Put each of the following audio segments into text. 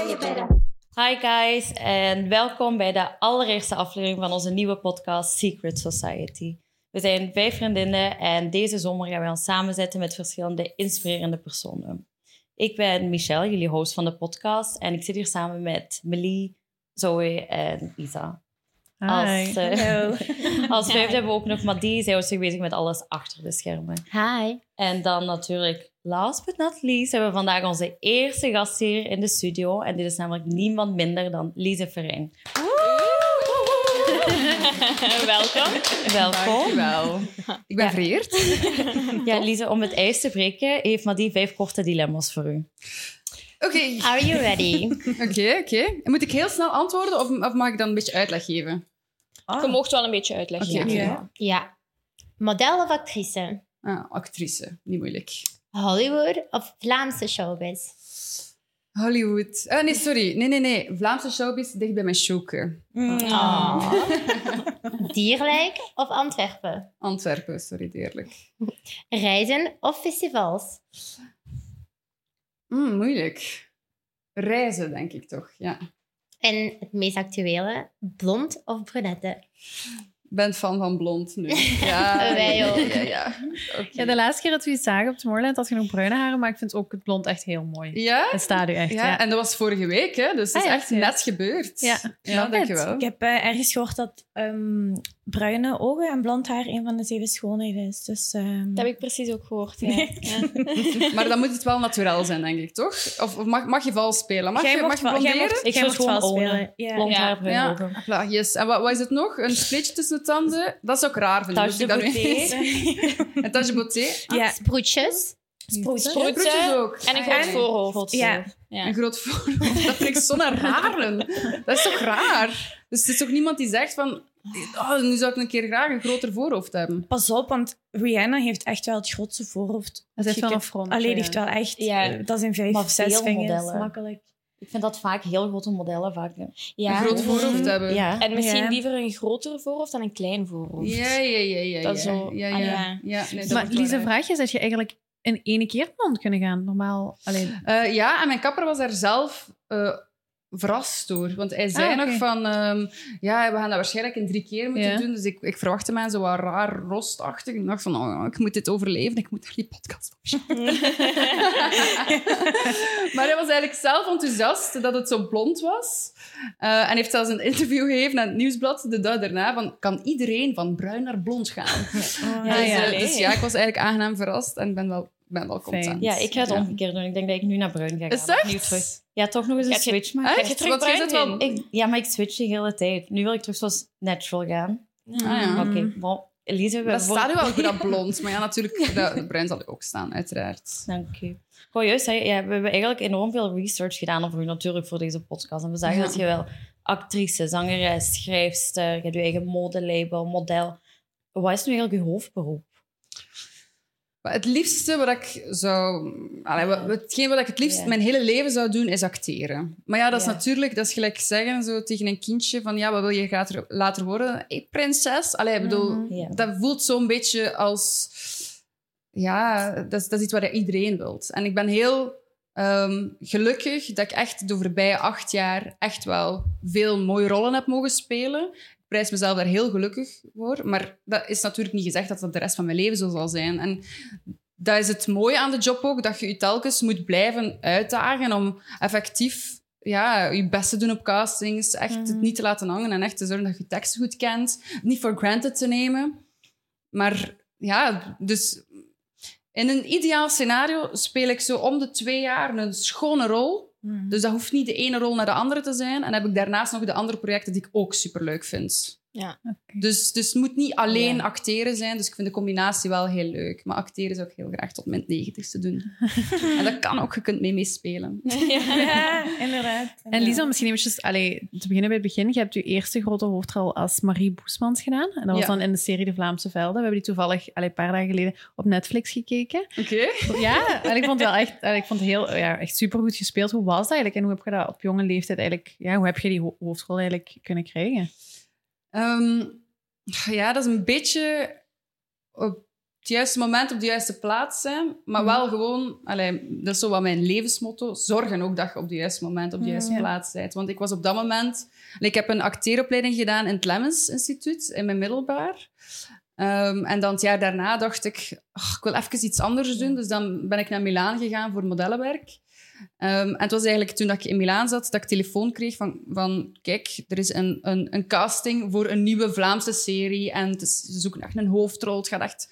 Hi guys en welkom bij de allereerste aflevering van onze nieuwe podcast Secret Society. We zijn vijf vriendinnen en deze zomer gaan wij ons samenzetten met verschillende inspirerende personen. Ik ben Michelle, jullie host van de podcast en ik zit hier samen met Melie, Zoe en Isa. Als, eh, als vijfde hebben we ook nog Madie. Zij houdt zich bezig met alles achter de schermen. Hi. En dan natuurlijk, last but not least, hebben we vandaag onze eerste gast hier in de studio. En dit is namelijk niemand minder dan Lise Verijn. Welkom. Welkom. Dankjewel. Ik ben Ja. vereerd. Ja, Lise, om het ijs te breken, heeft Madie vijf korte dilemma's voor u. Oké, Are you ready? oké, oké. En Moet ik heel snel antwoorden of, of mag ik dan een beetje uitleg geven? Je mocht wel een beetje uitleggen. Oké, oké. Ja. ja. Model of actrice? Ah, actrice, niet moeilijk. Hollywood of Vlaamse showbiz? Hollywood. Ah, nee, sorry. Nee, nee, nee. Vlaamse showbiz dicht bij mijn choker. Ah. Dierlijk of Antwerpen? Antwerpen, sorry, eerlijk. Reizen of festivals? Mm, moeilijk. Reizen, denk ik toch, ja. En het meest actuele, blond of brunette? Ik ben fan van blond nu. Ja, Wij ook. Ja, ja. Oké. Ja, de laatste keer dat we iets zagen op Tomorrowland had je nog bruine haren, maar ik vind ook het blond echt heel mooi. Ja? Het staat u echt, Ja, ja. en dat was vorige week, hè? dus het Ah, is ja, echt ja. net gebeurd. Ja. ja dankjewel. Ik heb eh, ergens gehoord dat ehm, bruine ogen en blond haar een van de zeven schoonheden is. Dus, ehm, Dat heb ik precies ook gehoord. Ja. Ja. Maar dan moet het wel natuurlijk zijn, denk ik, toch? Of, of mag, mag je vals spelen? Mag Jij je, mag je blonderen? Ik mocht gewoon vals spelen. Ja. Blond Ja. haar, bruine Ja, ogen. Yes. En wat, wat is het nog? Een splitje tussen tanden? Dat zou ik raar vinden. Tasje dat nu- beauté. Een tasje beauté? Ja. Sproetjes? Sproetjes. Sproetjes ook. En een Ah, groot voorhoofd. Ja. Ja. Een groot voorhoofd. Dat vind ik zo'n raren. Dat is toch raar? Dus het is toch niemand die zegt van... Oh, nu zou ik een keer graag een groter voorhoofd hebben. Pas op, want Rihanna heeft echt wel het grootste voorhoofd. Dat is Je wel een front. Allee, die ja. heeft wel echt... Ja. dat zijn vijf, Maar zes vingers, modellen. makkelijk. Ik vind dat vaak heel grote modellen. Vaak. Ja. Een groot voorhoofd hebben. ja. En misschien Ja. liever een groter voorhoofd dan een klein voorhoofd. Ja, ja, ja, ja. Dat is zo- Ja, ja. ah, ja. ja. nee, dat Maar Lise, vraag je, dat je eigenlijk in ene keer blond kunnen gaan? Normaal, alleen... Eh, ja, en mijn kapper was daar zelf eh, verrast door. Want hij zei Ah, oké. nog van... ehm, ja, we gaan dat waarschijnlijk in drie keer moeten Ja. doen. Dus ik, ik verwachtte mij zo wat raar rostachtig. Ik dacht van, oh, ik moet dit overleven. Ik moet naar die podcast maar hij was eigenlijk zelf enthousiast dat het zo blond was. Eh, en heeft zelfs een interview gegeven aan het Nieuwsblad de dag daarna van kan iedereen van bruin naar blond gaan? Ja, dus, ja. eh, dus ja, ik was eigenlijk aangenaam verrast en ben wel, ben wel Fijn. content. ja, ik ga het Ja. omgekeerd doen. Ik denk dat ik nu naar bruin ga gaan. Is dat? Terug. Ja, toch nog eens een je- switch maken. Echt? je terug bruin wel... Ik, ja, maar ik switch de hele tijd. Nu wil ik terug zoals natural gaan. Ah, ja. Oké, bon. Elise, we Dat voor- staat u wel goed dat blond. Maar ja, natuurlijk, dat bruin zal ook staan, uiteraard. Dank wou juist ja, we hebben eigenlijk enorm veel research gedaan over u natuurlijk voor deze podcast. En we zagen Ja. dat je wel actrice, zangeres, schrijfster, je hebt je eigen modelabel, model. Wat is nu eigenlijk uw hoofdberoep? Het liefste wat ik zou... Allee, hetgeen wat ik het liefst Ja. mijn hele leven zou doen, is acteren. Maar ja, dat is Ja. natuurlijk... Dat is gelijk zeggen zo tegen een kindje van... Ja, wat wil je later, later worden? Hey, prinses. Allee, ik bedoel... Mhm. Ja. Dat voelt zo'n beetje als... Ja, dat is, dat is iets wat iedereen wilt. En ik ben heel ehm, gelukkig dat ik echt de voorbije acht jaar echt wel veel mooie rollen heb mogen spelen. Prijs mezelf daar heel gelukkig voor. Maar dat is natuurlijk niet gezegd dat dat de rest van mijn leven zo zal zijn. En dat is het mooie aan de job ook, dat je je telkens moet blijven uitdagen om effectief ja, je best te doen op castings. Echt het niet te laten hangen en echt te zorgen dat je teksten goed kent. Niet for granted te nemen. Maar ja, dus in een ideaal scenario speel ik zo om de twee jaar een schone rol. Dus dat hoeft niet de ene rol naar de andere te zijn. En heb ik daarnaast nog de andere projecten die ik ook superleuk vind. Ja. Dus, dus het moet niet alleen Ja. acteren zijn. Dus ik vind de combinatie wel heel leuk. Maar acteren zou ik heel graag tot mijn negentigste doen. en dat kan ook. Je kunt mee meespelen. Ja, inderdaad. En Lisa, misschien eventjes allee, te beginnen bij het begin. Je hebt je eerste grote hoofdrol als Marie Boesmans gedaan. En dat was Ja. dan in de serie De Vlaamse Velden. We hebben die toevallig allee, een paar dagen geleden op Netflix gekeken. Oké. Ja, en ik vond het wel echt, allee, ik vond het heel, ja, echt supergoed gespeeld. Hoe was dat eigenlijk? En hoe heb je dat op jonge leeftijd eigenlijk... Ja, hoe heb je die ho- hoofdrol eigenlijk kunnen krijgen? Ehm, ja, dat is een beetje op het juiste moment op de juiste plaats zijn. Maar wel gewoon, allee, dat is zo wat mijn levensmotto. Zorgen ook dat je op de juiste moment op de juiste Ja. plaats bent. Want ik was op dat moment... Ik heb een acteeropleiding gedaan in het Lemmens Instituut, in mijn middelbaar. Ehm, en dan het jaar daarna dacht ik, "Ach, ik wil even iets anders doen. Dus dan ben ik naar Milaan gegaan voor modellenwerk. Ehm, en het was eigenlijk toen dat ik in Milaan zat, dat ik telefoon kreeg van, van kijk, er is een, een, een casting voor een nieuwe Vlaamse serie en het is, ze zoeken echt een hoofdrol. Het gaat echt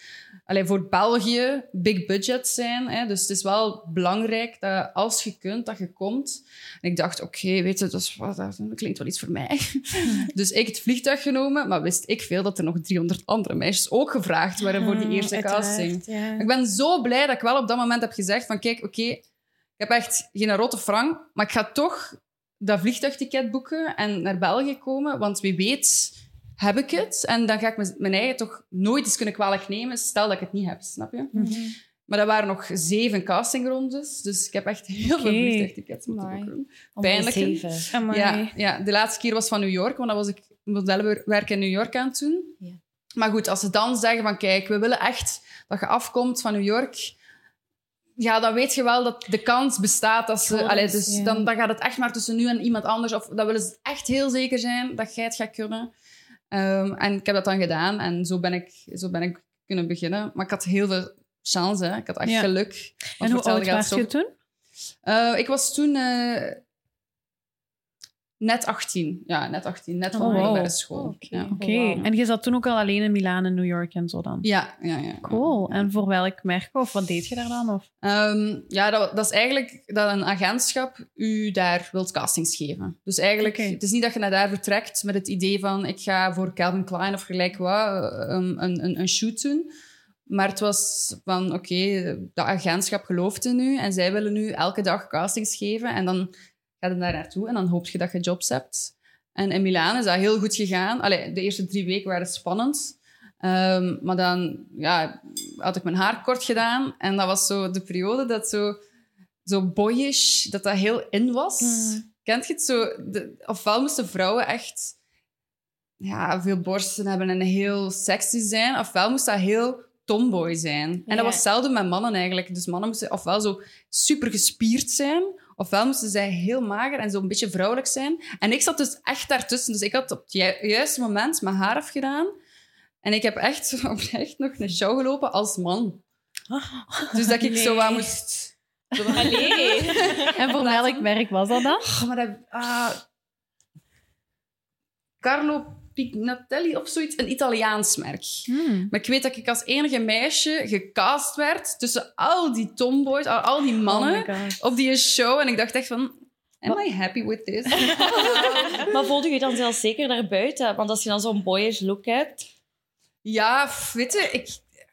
voor België big budget zijn. Hè? Dus het is wel belangrijk dat als je kunt, dat je komt. En ik dacht, oké, weet je, dat, is, wat- dat klinkt wel iets voor mij. dus ik het vliegtuig genomen, maar wist ik veel dat er nog 300 andere meisjes ook gevraagd waren voor die eerste Uiteraard, casting. Ja. Ik ben zo blij dat ik wel op dat moment heb gezegd van kijk, oké, ik heb echt geen rotte frank, maar ik ga toch dat vliegtuigticket boeken en naar België komen, want wie weet heb ik het. En dan ga ik mijn eigen toch nooit eens kunnen kwalijk nemen, stel dat ik het niet heb, snap je? Mhm. Maar dat waren nog zeven castingrondes, dus ik heb echt heel veel vliegtuigtickets moeten Amai. boeken. Pijnlijk. Ja, ja, de laatste keer was van New York, want dan was ik modellenwerk in New York aan het doen. Ja. Maar goed, als ze dan zeggen van kijk, we willen echt dat je afkomt van New York, ja, dan weet je wel dat de kans bestaat dat ze... Allee, dus ja. dan, dan gaat het echt maar tussen nu en iemand anders. Of dan willen ze echt heel zeker zijn dat jij het gaat kunnen. Ehm, en ik heb dat dan gedaan en zo ben ik, zo ben ik kunnen beginnen. Maar ik had heel veel chance, hè. ik had echt Ja. geluk. En hoe oud was je toen? eh, ik was toen eh, net 18. Ja, net 18. Net van Oh, de wow. middelbare school. Oh, oké. ja. En je zat toen ook al alleen in Milaan en New York en zo dan? Ja, ja, ja. Cool. Ja. En voor welk merk of wat deed je daar dan? Of? Ehm, ja, dat, dat is eigenlijk dat een agentschap u daar wilt castings geven. Dus eigenlijk, het is niet dat je naar daar vertrekt met het idee van ik ga voor Calvin Klein of gelijk wat eh, een, een, een, shoot doen. Maar het was van, oké, dat agentschap gelooft in u en zij willen nu elke dag castings geven. En dan ga je daar naartoe en dan hoop je dat je jobs hebt. En in Milaan is dat heel goed gegaan. Allee, de eerste drie weken waren spannend. Ehm, maar dan ja, had ik mijn haar kort gedaan. En dat was zo de periode dat zo, zo boyish, dat dat heel in was. Kent je het zo? De, ofwel moesten vrouwen echt ja, veel borsten hebben en heel sexy zijn. Ofwel moest dat heel tomboy zijn. En Ja. dat was hetzelfde met mannen eigenlijk. Dus mannen moesten ofwel zo super gespierd zijn, ofwel moesten zij heel mager en zo een beetje vrouwelijk zijn. En ik zat dus echt daartussen. Dus ik had op het ju- juiste moment mijn haar afgedaan. En ik heb echt oprecht nog een show gelopen als man. Dus dat ik zo wat moest... Allee. En voor welk merk was dat dan? Oh, maar dat... ah, Carlo Pignatelli of zoiets. Een Italiaans merk. Hmm. Maar ik weet dat ik als enige meisje gecast werd tussen al die tomboys, al, al die mannen Oh op die show. En ik dacht echt van... Am I happy with this? Maar voelde je je dan zelfs zeker daarbuiten? Want als je dan zo'n boyish look hebt... ja, weet je, ik,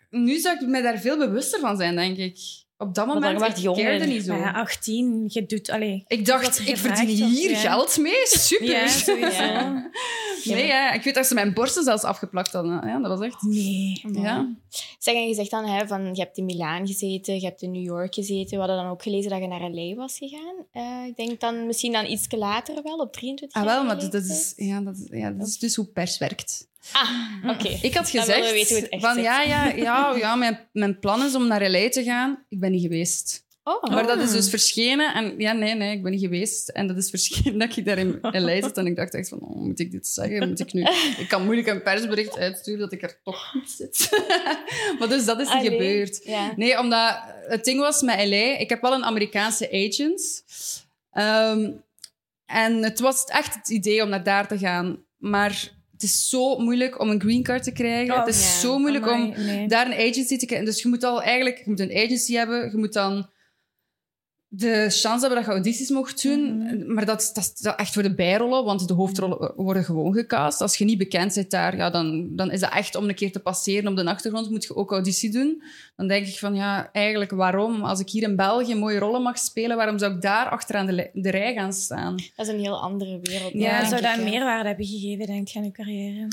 nu zou ik me daar veel bewuster van zijn, denk ik. Op dat moment, werd ik jonger. cared niet zo. Ja, 18, je doet... Allee, Ik dacht, ik verdien hier geld mee. Super. Ja. Nee, ja, ik weet dat ze mijn borsten zelfs afgeplakt hadden. Ja, dat was echt... Nee. Ja. Zeg, en je zegt dan, hè, van, je hebt in Milaan gezeten, je hebt in New York gezeten. We hadden dan ook gelezen dat je naar L.A. was gegaan. Eh, ik denk dan misschien dan iets later wel, op 23 Ah, jaar wel, maar dat is, ja, dat, is- ja, dat is dus hoe pers werkt. Ah, oké. Ik had Dan willen we gezegd weten hoe het echt van zit. ja, ja, ja, ja mijn, mijn plan is om naar LA te gaan. Ik ben niet geweest. Oh, Maar dat is dus verschenen. En ja, nee, nee, ik ben niet geweest. En dat is verschenen dat ik daar in LA zat. En ik dacht echt van, oh, moet ik dit zeggen? Moet ik nu... Ik kan moeilijk een persbericht uitsturen dat ik er toch niet zit. maar dus dat is niet Allee. gebeurd. Ja. Nee, omdat het ding was met LA, ik heb wel een Amerikaanse agent. Ehm, en het was echt het idee om naar daar te gaan. Maar het is zo moeilijk om een green card te krijgen. Oh, het is zo moeilijk om nee. daar een agency te krijgen. Dus je moet al eigenlijk je moet een agency hebben. Je moet dan de chance hebben dat je audities mocht doen. Mhm. Maar dat, is- dat is echt voor de bijrollen, want de hoofdrollen worden gewoon gecast. Als je niet bekend bent daar, ja, dan, dan is dat echt om een keer te passeren op de achtergrond. Moet je ook auditie doen. Dan denk ik van, ja, eigenlijk waarom? Als ik hier in België mooie rollen mag spelen, waarom zou ik daar achteraan de, de rij gaan staan? Dat is een heel andere wereld. Ja, zou dat hè. meerwaarde hebben gegeven, denk ik, aan je carrière?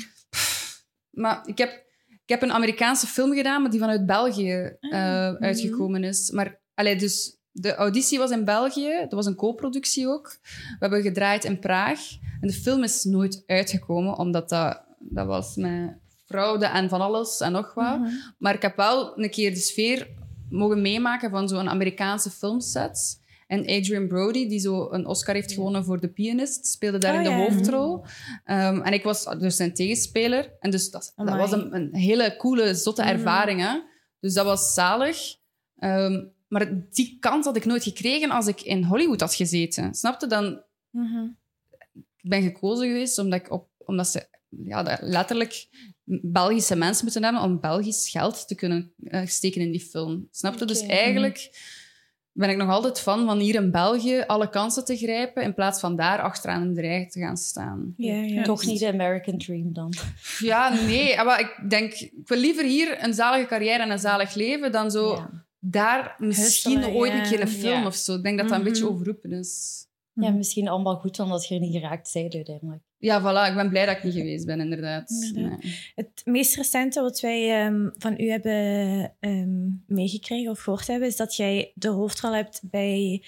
Maar ik heb, ik heb een Amerikaanse film gedaan, maar die vanuit België Ah, eh, uitgekomen is. Maar allee, dus de auditie was in België. Dat was een co-productie ook. We hebben gedraaid in Praag. En de film is nooit uitgekomen, omdat dat, dat was met fraude en van alles en nog wat. Mhm. Maar ik heb wel een keer de sfeer mogen meemaken van zo'n Amerikaanse filmset. En Adrian Brody, die zo een Oscar heeft gewonnen voor The Pianist, speelde daar Oh, in de ja. hoofdrol. Ehm, en ik was dus zijn tegenspeler. En dus dat, was een, een hele coole, zotte Mhm. ervaring. Hè? Dus dat was zalig. Ehm, maar die kans had ik nooit gekregen als ik in Hollywood had gezeten. Snapte? Dan Mhm. ik ben gekozen geweest omdat, ik op, omdat ze ja, letterlijk Belgische mensen moeten hebben om Belgisch geld te kunnen eh, steken in die film. Snap je? Dus Oké. eigenlijk ben ik nog altijd van van hier in België alle kansen te grijpen in plaats van daar achteraan in de rij te gaan staan. Ja, ja. Toch niet de American Dream dan. Ja, nee. Maar ik denk, ik wil liever hier een zalige carrière en een zalig leven dan zo. Daar misschien ooit ja. een keer een film Ja. of zo. Ik denk dat dat een Mhm. beetje overroepen is. ja, misschien allemaal goed omdat je er niet geraakt bent uiteindelijk. Ja, voilà. Ik ben blij dat ik niet geweest ben, inderdaad. Inderdaad. Nee. Het meest recente wat wij ehm, van u hebben ehm, meegekregen of gehoord hebben, is dat jij de hoofdrol hebt bij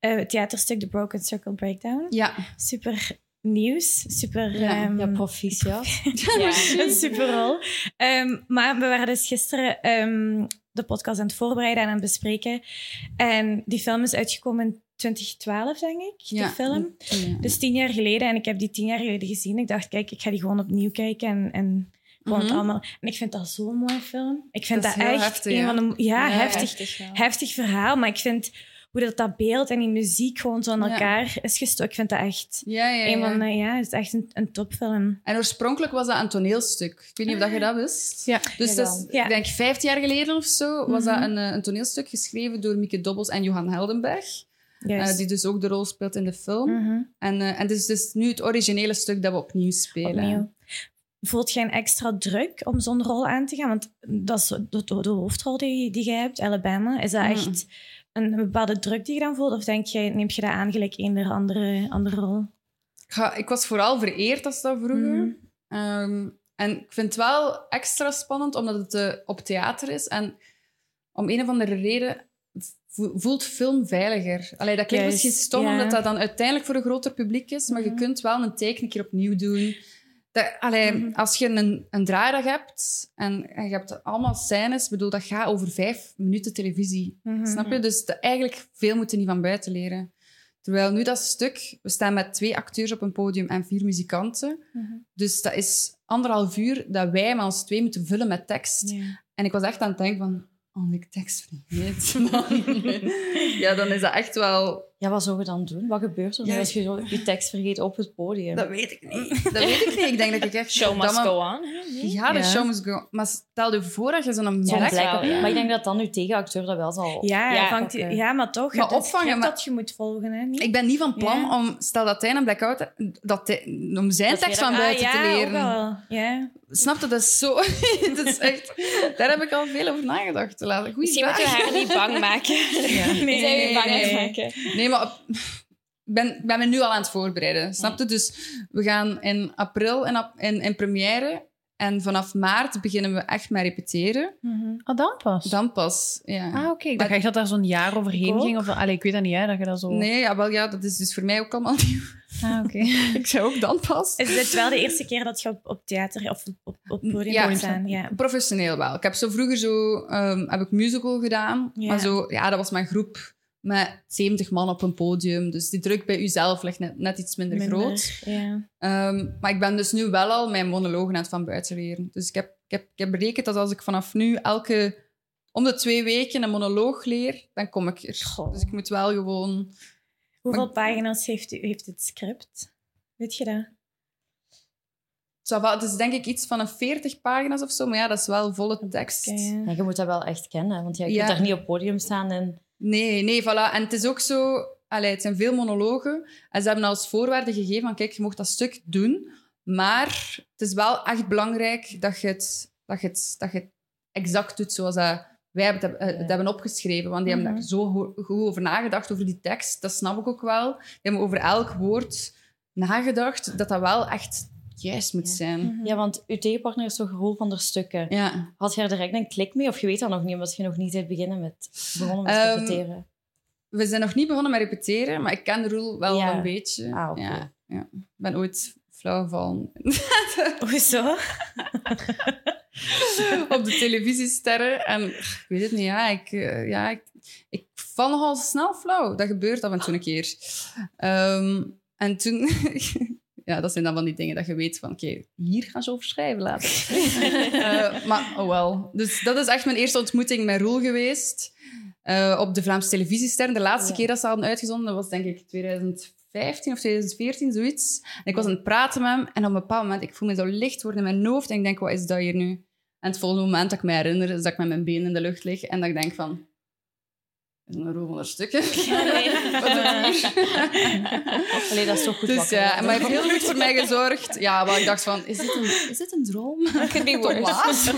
eh, het theaterstuk The Broken Circle Breakdown. Ja. Super nieuws, super... Ja, ehm, Ja, proficiat. een super rol. Ehm, maar we waren dus gisteren ehm, de podcast aan het voorbereiden en aan het bespreken. En die film is uitgekomen in 2012, denk ik, Ja. de film. Ja. Dus tien jaar geleden. En ik heb die tien jaar geleden gezien. Ik dacht, kijk, ik ga die gewoon opnieuw kijken. En, en gewoon het Mhm. allemaal... En ik vind dat zo'n mooie film. Ik vind Dat echt heftig, een ja. van de... Ja, heftig, heftig verhaal. Maar ik vind hoe dat, dat beeld en die muziek gewoon zo Ja. elkaar is gestoken. Ik vind dat echt... Ja, ja, Een van de, ja, het is echt een, een topfilm. En oorspronkelijk was dat een toneelstuk. Ik weet niet of dat je dat wist. Ja. Dus dat is, Ja. ik denk vijftien jaar geleden of zo, was dat Mhm. een, eh, een toneelstuk geschreven door Mieke Dobbels en Johan Heldenberg. Eh, die dus ook de rol speelt in de film. Mhm. En, eh, en dus, dus nu het originele stuk dat we opnieuw spelen. Opnieuw. Voelt jij een extra druk om zo'n rol aan te gaan? Want dat is de, de, de hoofdrol die, die jij hebt, Alabama. Is dat Mm. echt een, bepaalde druk die je dan voelt? Of denk jij, neemt je dat aan gelijk eender andere, andere rol? Ik, ga, ik was vooral vereerd als dat vroeger. Mhm. Ehm, en ik vind het wel extra spannend omdat het eh, op theater is. En om een of andere reden vo- voelt film veiliger. Allee, dat klinkt Juist, misschien stom, ja. omdat dat dan uiteindelijk voor een groter publiek is. Maar je Mhm. kunt wel een take een keer opnieuw doen. Dat, allee, Mhm. Als je een, een draaidag hebt en, en je hebt allemaal scènes, bedoel, dat gaat over vijf minuten televisie. Mhm. Snap je? Dus de- eigenlijk veel moeten niet van buiten leren. Terwijl nu dat stuk, we staan met twee acteurs op een podium en vier muzikanten. Mhm. Dus dat is anderhalf uur dat wij met ons twee moeten vullen met tekst. En ik was echt aan het denken van, oh, ik tekst vergeet. Ja, dan is dat echt wel... Ja, wat zou je dan doen? Wat gebeurt er Ja. als je zo je tekst vergeet op het podium? Dat weet ik niet. Dat weet ik niet. Ik denk dat ik echt... Show must go on. Nee? Ja, de Ja. show must go. Maar stel je voor dat je zo'n Ja, dat wel, ja. Maar ik denk dat dan uw tegenacteur dat wel zal... Ja, Ja, vangt- ja, maar toch. Maar het is opvangen, maar- dat je moet volgen, hè? Niet? Ik ben niet van plan Ja. om, stel dat hij een blackout dat hij, om zijn Dat tekst dat- van ah, buiten ja, te ook leren. wel. Ja. Snap je? Dat is zo... dat is echt, daar heb ik al veel over nagedacht. Goeie Misschien we vraag. haar niet bang maken. Nee, Nee, zijn nee, bang nee. maken. Nee, maar ik ben, ben me nu al aan het voorbereiden. Snap je? Dus we gaan in april in, in, in première. En vanaf maart beginnen we echt met repeteren. Mhm. Oh, dan pas? Dan pas, ja. Ah, oké. Ik Maar- dacht echt dat daar zo'n jaar overheen ging. Of, allee, ik weet dat niet, hè, dat je dat zo... Nee, ja, wel, ja, dat is dus voor mij ook allemaal nieuw. Ah, oké. ik zou ook dan pas. Is dit wel de eerste keer dat je op, op theater of op, op podium Ja. moet staan? Ja. Professioneel wel. Ik heb zo vroeger zo, ehm, heb ik musical gedaan. Ja. Maar zo, ja, dat was mijn groep met 70 man op een podium. Dus die druk bij uzelf ligt net, net iets minder, Minder, groot. Ja. Ehm, maar ik ben dus nu wel al mijn monologen aan het van buiten leren. Dus ik heb, ik, heb, ik heb berekend dat als ik vanaf nu elke... om de twee weken een monoloog leer, dan kom ik er. Goh. Dus ik moet wel gewoon... Hoeveel pagina's heeft, u, heeft het script? Weet je dat? Het is denk ik iets van een 40 pagina's of zo, maar ja, dat is wel volle tekst. Ja. Ja, je moet dat wel echt kennen, want ja, je Ja. kunt daar niet op het podium staan en... Nee, nee, voilà. En het is ook zo... Allee, het zijn veel monologen. En ze hebben als voorwaarde gegeven van, kijk, je mag dat stuk doen, maar het is wel echt belangrijk dat je het, dat je het, dat je het exact doet zoals dat wij hebben het, eh, hebben opgeschreven. Want die hebben Mhm. daar zo go- goed over nagedacht, over die tekst. Dat snap ik ook wel. Die hebben over elk woord nagedacht, dat dat wel echt juist moet Ja. zijn. Ja, want uw tegenpartner is toch Roel van der Stukken. Ja. Had je er direct een klik mee? Of je weet dat nog niet, omdat je nog niet bent beginnen met, begonnen met Ehm, repeteren? We zijn nog niet begonnen met repeteren, maar ik ken Roel wel Ja. een beetje. Ah, ja, ja. Ik ben ooit flauw vallen. Hoezo? op de televisiesterren. En ik weet het niet, ja, ik, eh, ja, ik, ik val nogal snel flauw. Dat gebeurt af en toe een keer. Ehm, en toen... ja, dat zijn dan van die dingen dat je weet van, oké, hier gaan ze over schrijven later. Eh, maar, oh wel. Dus dat is echt mijn eerste ontmoeting met Roel geweest. eh, op de Vlaamse televisiesterren. De laatste Ja. keer dat ze hadden uitgezonden was denk ik 2015 of 2014, zoiets. En ik was aan het praten met hem en op een bepaald moment, ik voel me zo licht worden in mijn hoofd en ik denk, wat is dat hier nu? En het volgende moment dat ik me herinner, is dat ik met mijn benen in de lucht lig en dat ik denk van... Een een stukje? Hier? Allee, dat is toch goed Dus ja, worden. maar hij heeft heel goed voor mij gezorgd. Ja, maar ik dacht van, is dit een, is dit een droom? Could be worse.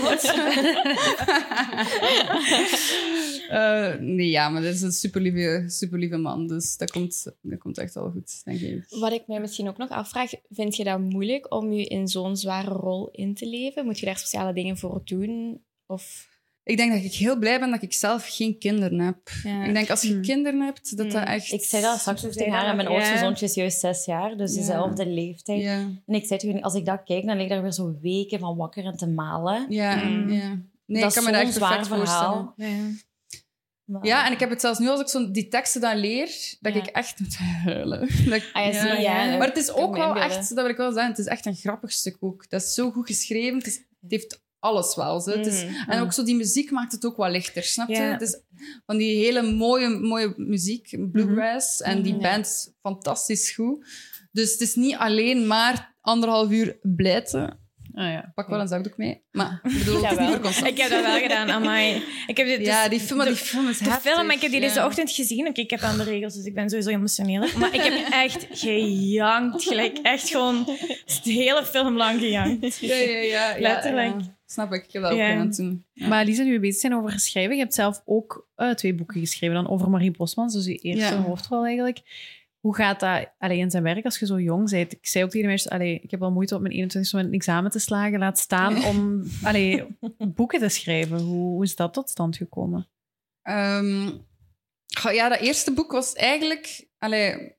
Eh, nee, ja, maar dat is een superlieve, superlieve man. Dus dat komt, dat komt echt wel goed, denk ik. Wat ik mij misschien ook nog afvraag, vind je dat moeilijk om je in zo'n zware rol in te leven? Moet je daar speciale dingen voor doen? Of, Ik denk dat ik heel blij ben dat ik zelf geen kinderen heb. ja. Ik denk als je Hmm. kinderen hebt, dat dat Hmm. echt... Ik zei dat straks ook tegen haar en mijn Ja. oudste zoontje is juist zes jaar, dus Ja. dezelfde leeftijd. Ja, En ik zei tegen haar, als ik dat kijk, dan lig ik daar weer zo weken van wakker en te malen. ja, Mm. ja. Nee, dat ik kan is me dat echt perfect voorstellen. verhaal. Ja. Maar- Ja, en ik heb het zelfs nu als ik zo die teksten dan leer, dat Ja. ik echt moet huilen. Dat Ah, ja, ja. Maar het is ook wel echt, dat wil ik wel zeggen, het is echt een grappig stuk ook. Dat is zo goed geschreven. Het, is, het heeft alles wel. Zo. Is, Mm. en ook zo die muziek maakt het ook wel lichter, snap je? Van die hele mooie, mooie muziek, bluegrass. En die Mhm. band is fantastisch goed. Dus het is niet alleen maar anderhalf uur blijten. Ah, ja. Pak wel een zakdoek mee. Maar ik bedoel. Ik heb dat wel gedaan, amai. Ik heb dit, Ja, dus- die film, die film is de heftig. film, ik heb die deze ochtend gezien. Oké, ik heb aan de regels, dus ik ben sowieso emotioneel. Maar ik heb echt gejankt. Gelijk, echt gewoon de hele film lang gejankt. Ja, ja, ja. ja, Letterlijk. ja. Snap ik. Ik heb dat ook gedaan toen. Maar Lisa, nu we bezig zijn over schrijven, je hebt zelf ook eh, twee boeken geschreven. Dan over Marie Bosmans, dus je eerste hoofdrol eigenlijk. Hoe gaat dat allee, in zijn werk als je zo jong bent? Ik zei ook tegen de meisjes, allee, ik heb wel moeite op mijn 21 om een examen te slagen. Laat staan om allee, boeken te schrijven. Hoe, hoe is dat tot stand gekomen? Ehm, ja, dat eerste boek was eigenlijk... Allee,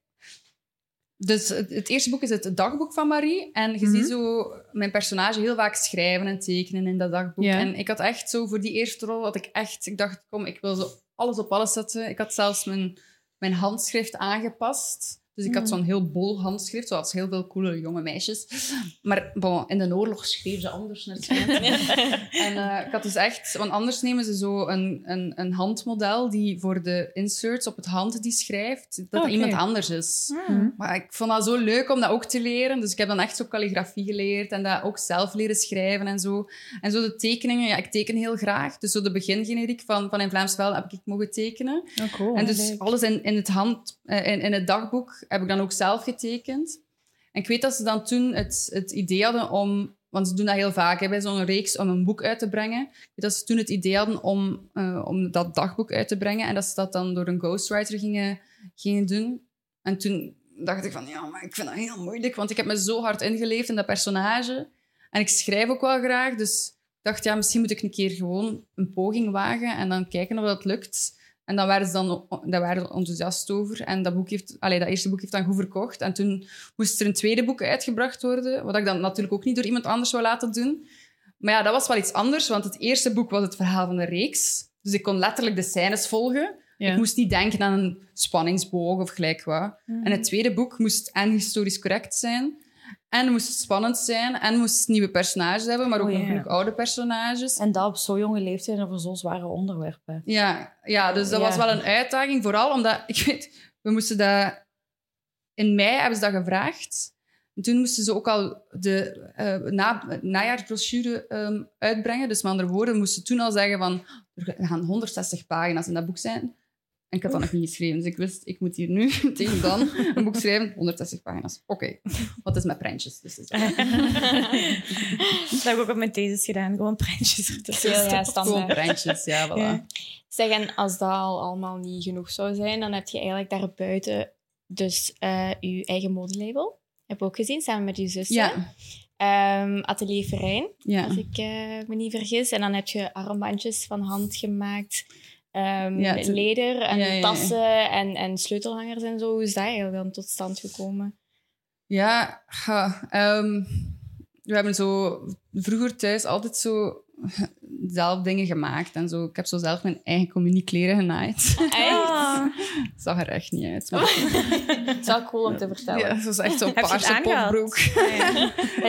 dus het, het eerste boek is het dagboek van Marie. En je Mhm. ziet zo mijn personage heel vaak schrijven en tekenen in dat dagboek. En ik had echt zo, voor die eerste rol, had ik echt... Ik dacht, kom, ik wil zo alles op alles zetten. Ik had zelfs mijn, mijn handschrift aangepast. Dus ik had Mhm. zo'n heel bol handschrift, zoals heel veel coole jonge meisjes. Maar bon, in de oorlog schreef ze anders net. En eh, ik had dus echt... Want anders nemen ze zo een, een, een handmodel die voor de inserts op het hand die schrijft, dat dat Oké. iemand anders is. Mhm. Maar ik vond dat zo leuk om dat ook te leren. Dus ik heb dan echt zo calligrafie geleerd en dat ook zelf leren schrijven en zo. En zo de tekeningen, ja, ik teken heel graag. Dus zo de begingeneriek van, van In Vlaams Wel heb ik mogen tekenen. Oh, cool. En dus alles in, in, het hand, eh, in, in het dagboek heb ik dan ook zelf getekend. En ik weet dat ze dan toen het, het idee hadden om... Want ze doen dat heel vaak bij zo'n reeks om een boek uit te brengen. Dat ze toen het idee hadden om, eh, om dat dagboek uit te brengen. En dat ze dat dan door een ghostwriter gingen, gingen doen. En toen dacht ik van, ja, maar ik vind dat heel moeilijk. Want ik heb me zo hard ingeleefd in dat personage. En ik schrijf ook wel graag. Dus ik dacht, ja, misschien moet ik een keer gewoon een poging wagen. En dan kijken of dat lukt. En dan waren ze dan daar waren ze enthousiast over. En dat, boek heeft, allee, dat eerste boek heeft dan goed verkocht. En toen moest er een tweede boek uitgebracht worden. Wat ik dan natuurlijk ook niet door iemand anders wou laten doen. Maar ja, dat was wel iets anders. Want het eerste boek was het verhaal van de reeks. Dus ik kon letterlijk de scènes volgen. Ja. Ik moest niet denken aan een spanningsboog of gelijk wat. Mhm. En het tweede boek moest en historisch correct zijn. En moest spannend zijn. En moest nieuwe personages hebben, maar ook Oh, nog genoeg oude personages. En dat op zo'n jonge leeftijd en over zo'n zware onderwerpen. Ja, ja dus dat was wel een uitdaging. Vooral omdat, ik weet, we moesten dat... In mei hebben ze dat gevraagd. En toen moesten ze ook al de eh, na, najaarsbrochure ehm, uitbrengen. Dus met andere woorden, we moesten toen al zeggen van... Er gaan 160 pagina's in dat boek zijn. En ik had dat nog niet geschreven. Dus ik wist, ik moet hier nu tegen dan een boek schrijven. 160 pagina's. Oké. Wat is met prentjes? Dus dat heb ik ook op mijn thesis gedaan. Gewoon prentjes ertussen. Ja, Gewoon standaard. prentjes, ja, voilà. Ja. Zeg, en als dat al allemaal niet genoeg zou zijn, dan heb je eigenlijk daarbuiten dus eh je eigen modelabel. Heb je ook gezien, samen met je zussen. Ja, Ehm, Atelier Verijn, ja. als ik eh, me niet vergis. En dan heb je armbandjes van hand gemaakt. Ehm, Ja, te- leder en ja, ja, ja. tassen en, en sleutelhangers en zo. Hoe is dat eigenlijk dan tot stand gekomen? Ja, ehm, we hebben zo vroeger thuis altijd zo zelf dingen gemaakt en zo. Ik heb zo zelf mijn eigen communiekleren genaaid. Ah. Het zag er echt niet uit. maar- Het is wel cool om te vertellen. Ja, dat is echt zo'n je het paarse popbroek. Heb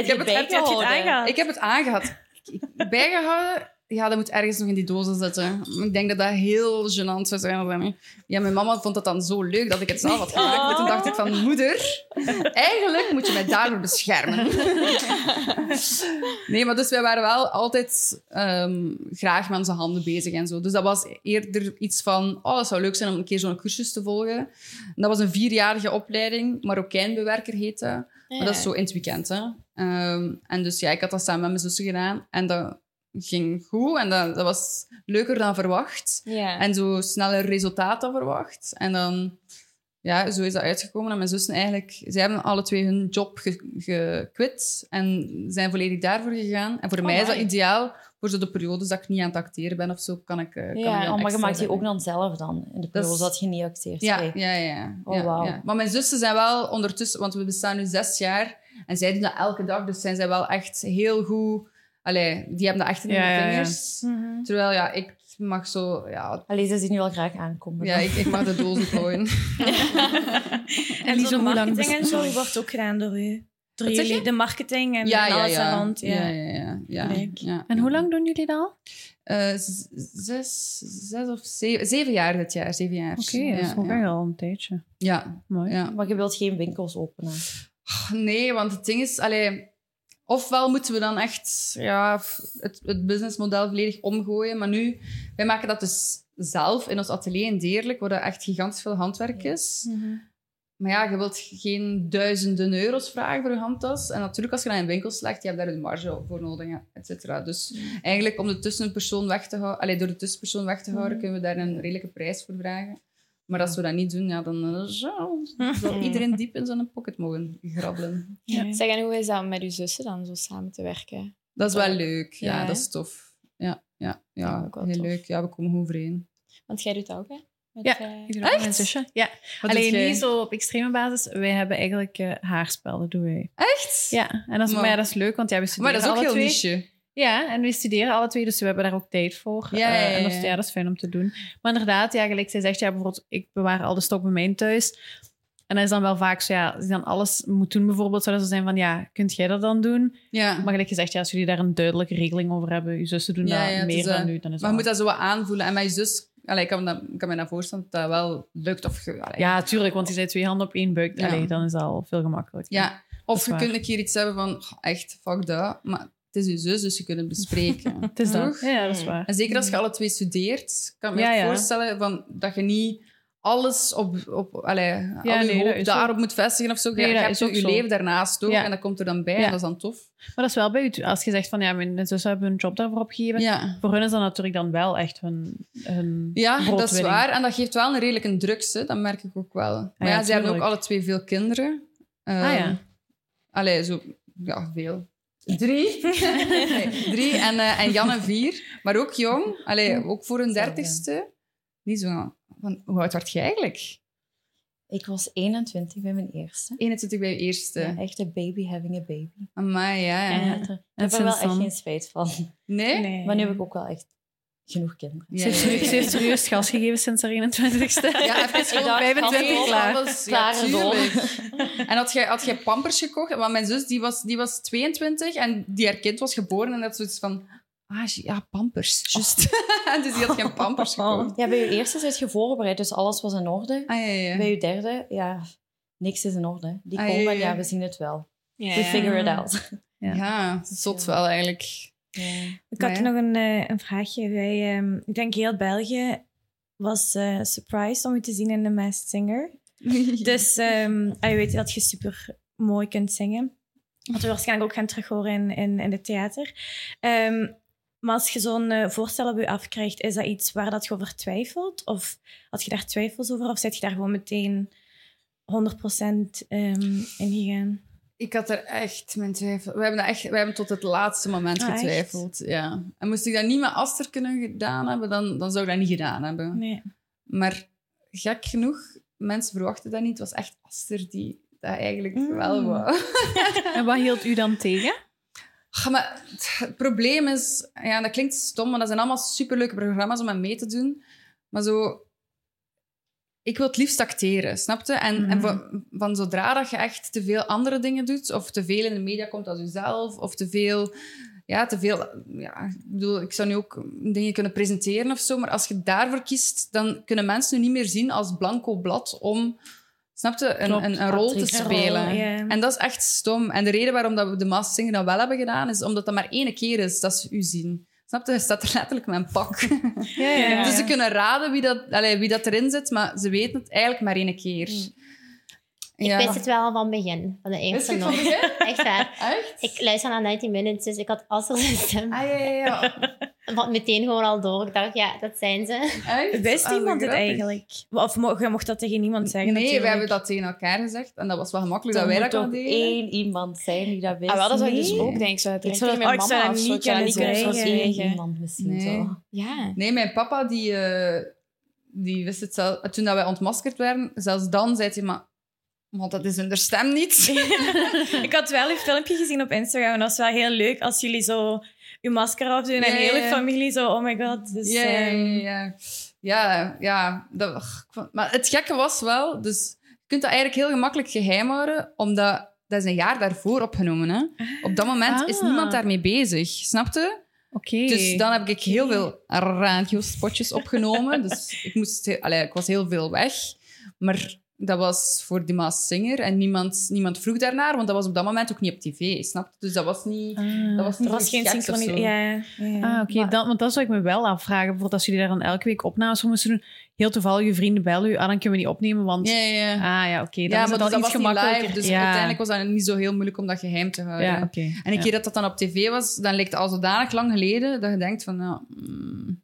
je heb het- het Heb je het aangehad? Ik heb het aangehad. Ik- Bijgehouden? Ja, dat moet ergens nog in die dozen zitten. Ik denk dat dat heel gênant zou zijn. Ja, mijn mama vond het dan zo leuk dat ik het zelf had. Maar toen dacht ik van, moeder, eigenlijk moet je mij daarvoor beschermen. Nee, maar dus wij waren wel altijd ehm, graag met onze handen bezig en zo. Dus dat was eerder iets van, oh, dat zou leuk zijn om een keer zo'n cursus te volgen. En dat was een vierjarige opleiding, Marokijnbewerker heette dat. Maar dat is zo in het weekend, hè. Ehm, en dus ja, ik had dat samen met mijn zussen gedaan. En dat ging goed. En dat, dat was leuker dan verwacht. Ja. En zo sneller resultaat dan verwacht. En dan... Ja, zo is dat uitgekomen. En mijn zussen eigenlijk... Zij hebben alle twee hun job ge- gequit. En zijn volledig daarvoor gegaan. En voor mij is dat ideaal. Voor zo de periodes dat ik niet aan het acteren ben of zo, kan ik... eh, kan Ja, ik Oh, maar je maakt die ook dan zelf dan, in de Dat is- periode dat je niet acteert. Ja, Hey. ja, ja. Oh, ja, ja. Maar mijn zussen zijn wel ondertussen, want we bestaan nu zes jaar en zij doen dat elke dag, dus zijn zij wel echt heel goed. Allee, die hebben dat echt in Ja, de ja, ja. vingers. Mhm. Terwijl ja, ik mag zo, ja, Allee, ze zien nu wel graag aankomen. ja ik, ik mag de dozen plooien. En Lisa, zo de hoe lang marketing en zo sorry. wordt ook gedaan door u. Door jullie, de marketing en, Ja, en ja, alles ja. daar rond. Ja. Ja, ja, ja. ja, Leuk. ja. En hoe lang doen jullie dat al? Eh, zes, zes of zeven, zeven jaar dit jaar, zeven jaar. Oké, dat is ja, ook ja. echt al een tijdje. Ja, Mooi. ja. Maar je wilt geen winkels openen. Nee, want het ding is, allee, ofwel moeten we dan echt ja, het, het businessmodel volledig omgooien. Maar nu, wij maken dat dus zelf in ons atelier in Deerlijk, waar er echt gigantisch veel handwerk is. Mhm. Maar ja, je wilt geen duizenden euro's vragen voor je handtas. En natuurlijk, als je naar een winkel slecht, je hebt daar een marge voor nodig, et cetera. Dus eigenlijk, om de tussenpersoon weg te houden, allee, door de tussenpersoon weg te houden, kunnen we daar een redelijke prijs voor vragen. Maar als we dat niet doen, ja, dan eh, zo, zal iedereen diep in zijn pocket mogen grabbelen. Ja. Zeg, en hoe is dat met uw zussen dan zo samen te werken? Dat is wel leuk. Ja, Ja, dat is tof. Ja, ja, Ja, ja ook wel heel tof. leuk. Ja, we komen goed overeen. Want jij doet dat ook, hè? Met, Ja, eh, Ik doe mijn zusje. Ja. Wat Alleen jij? niet zo op extreme basis. Wij hebben eigenlijk eh, haarspel, dat doen wij. Echt? Ja, en dat is, Maar- maar ja, dat is leuk, want ja, we Maar dat is ook heel twee. niche. Ja, en we studeren alle twee, dus we hebben daar ook tijd voor. Ja, ja, Eh, en dat is, ja. dat is fijn om te doen. Maar inderdaad, ja, gelijk zij zegt, ja, bijvoorbeeld, ik bewaar al de stok bij mijn thuis. En dat is dan wel vaak zo, ja, als je dan alles moet doen bijvoorbeeld, zou dat zo zijn van, ja, kunt jij dat dan doen? Ja. Maar gelijk gezegd, ja, als jullie daar een duidelijke regeling over hebben, je zussen doen Ja, dat meer is, eh, dan nu, dan is Maar je moet dat... zo wat aanvoelen. En mijn zus... Allee, ik, kan dat, ik kan me dat voorstellen dat dat wel lukt. Of, allee. Ja, tuurlijk, want die zijn twee handen op één buik. Allee, dan is dat al veel gemakkelijker. ja. Of je kunt een keer iets hebben van... "Oh, Echt, fuck dat. Maar het is je zus, dus je kunt het bespreken. Het is dat. Toch? Ja, dat is waar. En zeker als je alle twee studeert, kan ik me Ja, ook ja. voorstellen van, dat je niet alles op, op allee, al je nee, dat hoop is daarop ook- moet vestigen of zo. Je, Nee, je dat hebt ook je zo. leven daarnaast ook en dat komt er dan bij en dat is dan tof. Maar dat is wel bij u. Als je zegt van ja, mijn zussen hebben hun job daarvoor opgegeven. Voor hun is dat natuurlijk dan wel echt hun, hun ja dat is waar. En dat geeft wel een redelijke druk, hè. dat merk ik ook wel. Maar ja, ze hebben ook alle twee veel kinderen. Ah Ehm, ja. Allee, zo... Ja, veel. Drie. Nee, drie en, eh, en Jan en vier. Maar ook jong. Allee, ook voor ja. dertigste. Niet zo... Van, hoe oud werd je eigenlijk? Ik was 21 bij mijn eerste. 21 bij je eerste. Ja, echt een baby having a baby. Amai, ja, ja. En ik heb er wel echt geen spijt van. Nee? Nee. Maar nu heb ik ook wel echt genoeg kinderen. Ja, Ze heeft, ja, ja. ze heeft serieus gas gegeven sinds haar 21ste. Ja, even gewoon dacht, 25 hallo, klaar. Alles, Klaar ja, en had jij, had jij pampers gekocht? Want mijn zus die was, die was 22 en die haar kind was geboren en dat zoiets van... Ah, ja, pampers. Juist. dus die had geen pampers gekocht. Ja, bij je eerste zit je voorbereid, dus alles was in orde. Ah, ja, ja. Bij je derde, ja, niks is in orde. Die Ah, komen, ja, ja, ja. we zien het wel. Ja. We figure it out. Ja. Ja, zot wel eigenlijk. Ik had nog een, eh, een vraagje. Wij, ehm, ik denk heel België was eh surprised om je te zien in The Masked Singer. Dus ah, je weet dat je super mooi kunt zingen. Wat we waarschijnlijk ook gaan terug horen in, in, in het theater. Ehm, maar als je zo'n eh, voorstel op je afkrijgt, is dat iets waar dat je over twijfelt? Of had je daar twijfels over? Of zit je daar gewoon meteen 100% ehm in gegaan? Ik had er echt mijn twijfel. We hebben, dat echt, we hebben tot het laatste moment Ah, echt? getwijfeld. Ja. En moest ik dat niet met Aster kunnen gedaan hebben, dan, dan zou ik dat niet gedaan hebben. Nee. Maar gek genoeg, mensen verwachten dat niet. Het was echt Aster die dat eigenlijk Mm. wel wou. En wat hield u dan tegen? Ja, maar het probleem is, ja, dat klinkt stom, maar dat zijn allemaal superleuke programma's om aan mee te doen. Maar zo, ik wil het liefst acteren, snapte? En, en Mhm. van, van zodra dat je echt te veel andere dingen doet, of te veel in de media komt als jezelf, of te veel, ja, te veel, ja, ik bedoel, ik zou nu ook dingen kunnen presenteren of zo, maar als je daarvoor kiest, dan kunnen mensen nu niet meer zien als blanco blad om, snapte, een, Klopt. een, een rol te rol, spelen. En dat is echt stom. En de reden waarom dat we de Masked Singer dan wel hebben gedaan, is omdat dat maar één keer is dat ze u zien. Snap je? Je staat er letterlijk met een pak. Ja, ja, ja. Dus ze kunnen raden wie dat, allee, wie dat erin zit, maar ze weten het eigenlijk maar één keer. Ik Ja. wist het wel al van het begin, van de eerste je het van nog. begin? Echt waar. Echt? Ik luister naar 90 Minutes, dus ik had Aster zijn stem. Ah, ja, ja, ja. Wat meteen gewoon al door. Ik dacht, ja, dat zijn ze. Echt? Wist Ah, iemand het eigenlijk? Of mo- je mocht dat tegen niemand zeggen? Nee, we natuurlijk. hebben dat tegen elkaar gezegd. En dat was wel gemakkelijk dat wij moet dat toch konden delen. één iemand zijn die dat wist. Ah, wel, dat zou ik Nee. dus ook denken. Ik zou het Ik zou dat- mijn ik mama of niet Ik kunnen niet kunnen zeggen. Eén zeggen. iemand misschien Nee. zo. Ja. Nee, mijn papa, die, eh, die wist het zelf. Toen dat wij ontmaskerd werden, zelfs dan zei hij, maar... Want dat is hun stem niet. Ik had wel een filmpje gezien op Instagram en dat was wel heel leuk als jullie zo je masker afdoen en Ja, de hele ja, ja. familie zo, oh my god. Dus, Ja, ja, ja. ehm, ja. Ja. Dat, maar het gekke was wel, dus je kunt dat eigenlijk heel gemakkelijk geheim houden, omdat dat is een jaar daarvoor opgenomen. Hè? Op dat moment is Ah. niemand daarmee bezig, snapte? Oké. Dus dan heb ik heel veel radiospotjes opgenomen. dus ik, moest, allee, ik was heel veel weg. Maar dat was voor die Maas Singer en niemand, niemand vroeg daarnaar, want dat was op dat moment ook niet op tv, snapte? Dus dat was niet... Ah. Dat was niet was geen synchronie. Ja, ja, ja. Ah, oké. dan- Want dat zou ik me wel afvragen. Bijvoorbeeld als jullie daar dan elke week opnames voor moesten doen. Heel toevallig, je vrienden bellen u. Ah, dan kunnen we niet opnemen, want... Ja, ja. Ah, ja, oké. Dan ja, is maar het dus al iets was niet gemakkelijker. live, dus ja. uiteindelijk was dat niet zo heel moeilijk om dat geheim te houden. Ja, oké. En een Ja. keer dat dat dan op tv was, dan lijkt het al zodanig lang geleden dat je denkt van, ja, mm,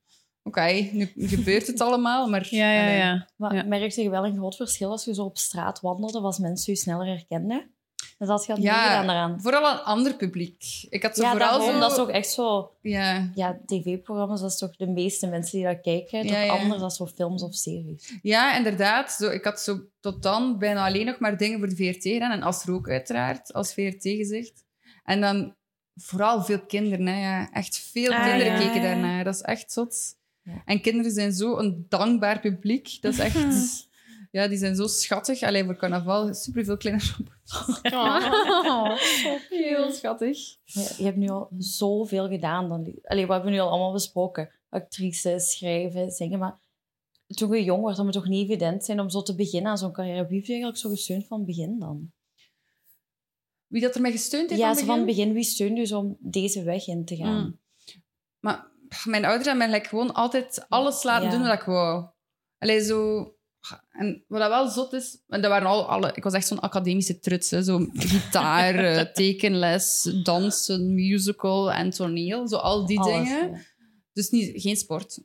oké, nu gebeurt het allemaal, maar... Ja, ja, ja. Maar Ja. merkte je wel een groot verschil als je zo op straat wandelde, als mensen je sneller herkenden? Dus dat gaat Ja, meegedaan daaraan. Vooral een ander publiek. Ik had zo Ja, vooral daarom, zo... dat is ook echt zo... Ja, Ja, tv-programma's, dat is toch de meeste mensen die dat kijken. Toch Ja, anders dan zo films of series. ja, inderdaad. Zo, ik had zo tot dan bijna alleen nog maar dingen voor de VRT gedaan. En Astro ook uiteraard, als VRT-gezicht. En dan vooral veel kinderen. Hè, ja. Echt veel Ah, kinderen ja. keken daarnaar. Dat is echt zot. Ja. En kinderen zijn zo een dankbaar publiek. Dat is echt... Ja, die zijn zo schattig. Alleen voor carnaval superveel kleine Oh. Heel schattig. Je hebt nu al zoveel gedaan. Dan, allee, we hebben nu al allemaal besproken. Actrice, schrijven, zingen. Maar toen je jong was, dan moet het toch niet evident zijn om zo te beginnen aan zo'n carrière. Wie heeft je eigenlijk zo gesteund van het begin dan? Wie dat er mij gesteund heeft Ja, van het begin? begin, wie steunde je zo om deze weg in te gaan? Mm. Maar mijn ouders hebben mij like, gewoon altijd alles laten Ja. doen wat ik wou. Allee, zo... En wat dat wel zot is... En dat waren al alle... Ik was echt zo'n academische truts. Hè, zo gitaar, eh, tekenles, dansen, musical en toneel. Zo al die Alles, dingen. ja. Dus niet, geen sport.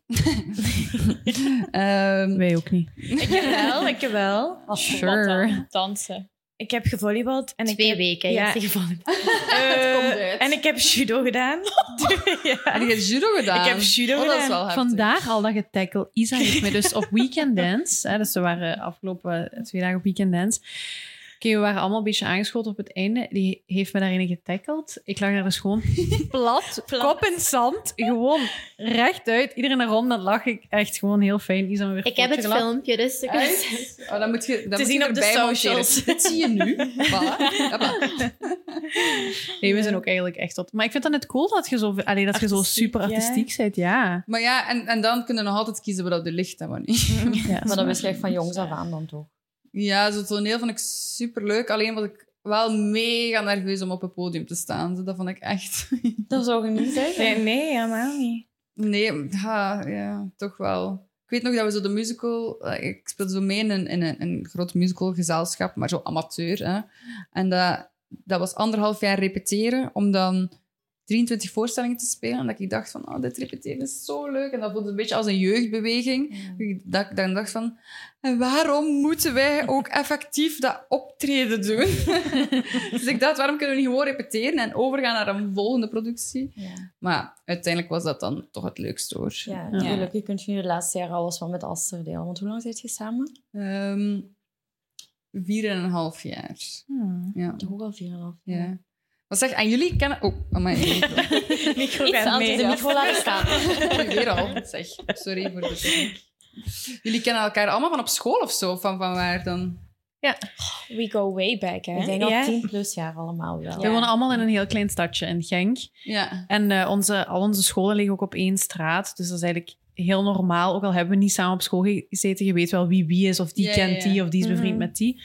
Ehm, Wij ook niet. Ik heb wel, ik heb wel. Sure. Dansen. Ik heb gevolleybald. En ik Twee heb, weken. ja. Eh, komt uit. En ik heb judo gedaan. ja. en je hebt judo gedaan. Ik heb judo Oh, dat is gedaan. Vandaar al dat getackle. Isa heeft me dus op Weekend Dance, hè, dus we waren afgelopen twee dagen op Weekend Dance. Oké, we waren allemaal een beetje aangeschoten op het einde. Die heeft me daarin getackeld. Ik lag daar dus gewoon plat, kop in zand, gewoon rechtuit. Iedereen erom, dan lag ik echt gewoon heel fijn. Isa me weer Ik heb het filmpje, dus... ik- Echt? Oh, dan moet je, dan Te moet zien je op de socials. Dit zie je nu. Voilà. Nee, we zijn ook eigenlijk echt tot. Maar ik vind dat net cool dat je zo, allee, dat je zo Artistiek, super ja. artistiek bent. Ja. Maar ja, en, en dan kunnen we nog altijd kiezen wat er ligt en wat niet. ja Maar dat wist je echt van jongs af aan dan toch? Ja, zo'n toneel vond ik superleuk. Alleen was ik wel mega nerveus om op het podium te staan. Dat vond ik echt... Dat zou je niet zeggen. Nee, nee, helemaal niet. Nee, ja, ja, toch wel. Ik weet nog dat we zo de musical... eh, Ik speelde zo mee in een, in een, een groot musicalgezelschap, maar zo amateur. Hè. En dat, dat was anderhalf jaar repeteren om dan 23 voorstellingen te spelen. En dat ik dacht van, oh, dit repeteren is zo leuk. En dat voelde een beetje als een jeugdbeweging. Dat ik dan dacht van, en waarom moeten wij ook effectief dat optreden doen? dus ik dacht, waarom kunnen we niet gewoon repeteren en overgaan naar een volgende productie? Ja. Maar uiteindelijk was dat dan toch het leukste hoor. Ja, Ja. gelukkig kun je de laatste jaren alles wel met Aster delen. Want hoe lang zit je samen? Ehm, vier en een half jaar. Hmm. Ja. Toch ook al 4,5. ja. Wat zeg En jullie kennen... Oh, amai. Micro Iets gaat aan mee. de micro laten staan. Weer al. Zeg, sorry voor de techniek. Jullie kennen elkaar allemaal van op school of zo? Van, van waar dan? We go way back, hè? Ik denk al Ja. 10 plus jaar allemaal wel. We wonen allemaal in een heel klein stadje in Genk. Ja. En eh, onze, al onze scholen liggen ook op één straat. Dus dat is eigenlijk heel normaal. Ook al hebben we niet samen op school gezeten, je weet wel wie wie is, of die Ja, kent ja. die, of die is bevriend Mhm. met die.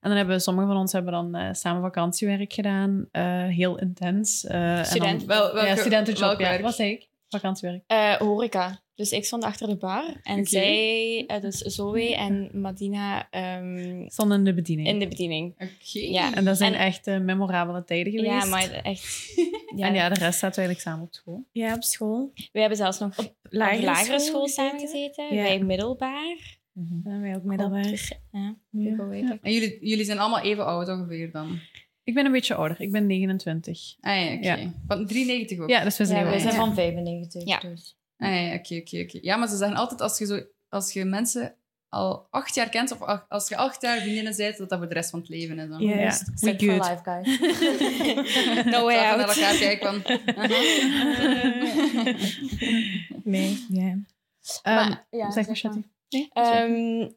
En dan hebben sommige van ons hebben dan eh, samen vakantiewerk gedaan. eh, heel intens. eh, en Studenten. dan- Wel, welke, ja, studentenjob. welk Ja, werk? wat zei ik? Vakantiewerk. Eh, horeca. Dus ik stond achter de bar. En zij, eh, dus Zoe en Madina, ehm, Stond in de bediening. in de bediening. Oké. Ja. En dat zijn En- echt eh, memorabele tijden geweest. Ja, maar echt... Ja. En ja, de rest zaten we eigenlijk samen op school. Ja, op school. We hebben zelfs nog op Lagere, lagere, school, school samen gezeten. Ja. Bij middelbaar. Dan hebben wij ook middelbaar. Ja, we Ja. En jullie, jullie zijn allemaal even oud ongeveer dan? Ik ben een beetje ouder. Ik ben 29. Ah ja, oké. Ja. Van 93 ook? Ja, dus we zijn Ja, wij zijn van 95. Ja. Dus. Ah ja, oké, oké, oké. Ja, maar ze zeggen altijd als je, zo, als je mensen al acht jaar kent, of ach- als je acht jaar vriendinnen bent, dat dat voor de rest van het leven is. Dan. Ja. Ja, we good. life, guys. No way out. naar elkaar kijken van... aha. Nee, ja. Ehm, Maar- ja, zeg maar, zeg maar. Shetty. Ehm,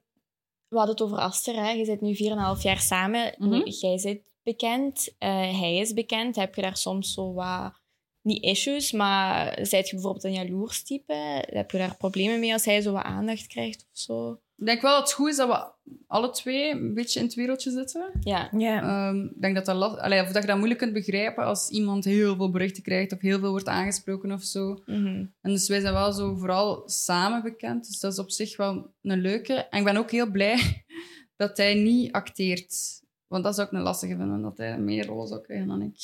we hadden het over Aster. Hè. Je zit nu 4,5 jaar samen. Mhm. Jij zit bekend. eh, hij is bekend. Heb je daar soms zo wat... Niet issues, maar zijt je bijvoorbeeld een jaloers type? Heb je daar problemen mee als hij zo wat aandacht krijgt of zo? Ik denk wel dat het goed is dat we alle twee een beetje in het wereldje zitten. Ja. Ehm, ik denk dat, dat, last- Allee, of dat je dat moeilijk kunt begrijpen als iemand heel veel berichten krijgt of heel veel wordt aangesproken of zo. Mhm. En dus wij zijn wel zo vooral samen bekend. Dus dat is op zich wel een leuke. En ik ben ook heel blij dat hij niet acteert. Want dat zou ik een lastige vinden, dat hij meer rollen zou krijgen dan ik.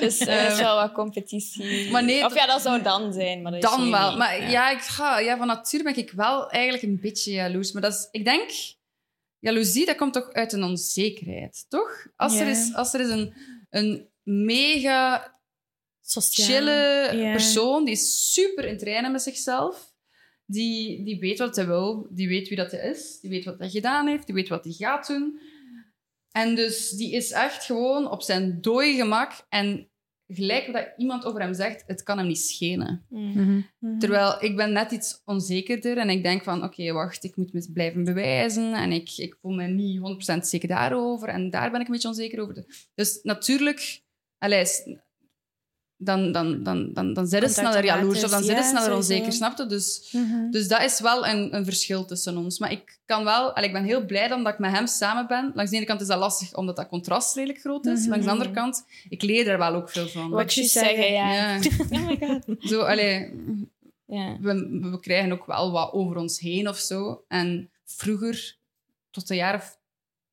dus er is wel wat competitie. Maar nee, of ja, dat zou dan zijn. Maar dat is Dan wel. niet. Maar ja, ik ga, ja, van nature ben ik wel eigenlijk een beetje jaloers. Maar dat is, ik denk, jaloezie, dat komt toch uit een onzekerheid, toch? Als er is, als er is een, een mega Sociaal. chille persoon, die is super in trainen met zichzelf. Die, die weet wat hij wil, die weet wie dat hij is, die weet wat hij gedaan heeft, die weet wat hij gaat doen. En dus die is echt gewoon op zijn dooi gemak. En gelijk wat iemand over hem zegt, het kan hem niet schelen. Mhm. Mhm. Mhm. Terwijl ik ben net iets onzekerder en ik denk van, oké, wacht, ik moet me blijven bewijzen en ik, ik voel me niet 100% zeker daarover en daar ben ik een beetje onzeker over. Dus natuurlijk, allee, s- dan, dan, dan, dan, dan zijn Komt sneller jaloers of dan zijn het ja, sneller sowieso. onzeker, snap je? Dus, Mhm. dus dat is wel een, een verschil tussen ons. Maar ik kan wel, ik ben heel blij dan dat ik met hem samen ben. Langs de ene kant is dat lastig omdat dat contrast redelijk groot is. Mhm. Langs de andere kant, ik leer daar wel ook veel van. Wat je zeggen, ja. Ja. Oh my god. Zo, allee, we, we krijgen ook wel wat over ons heen of zo. En vroeger, tot een jaar of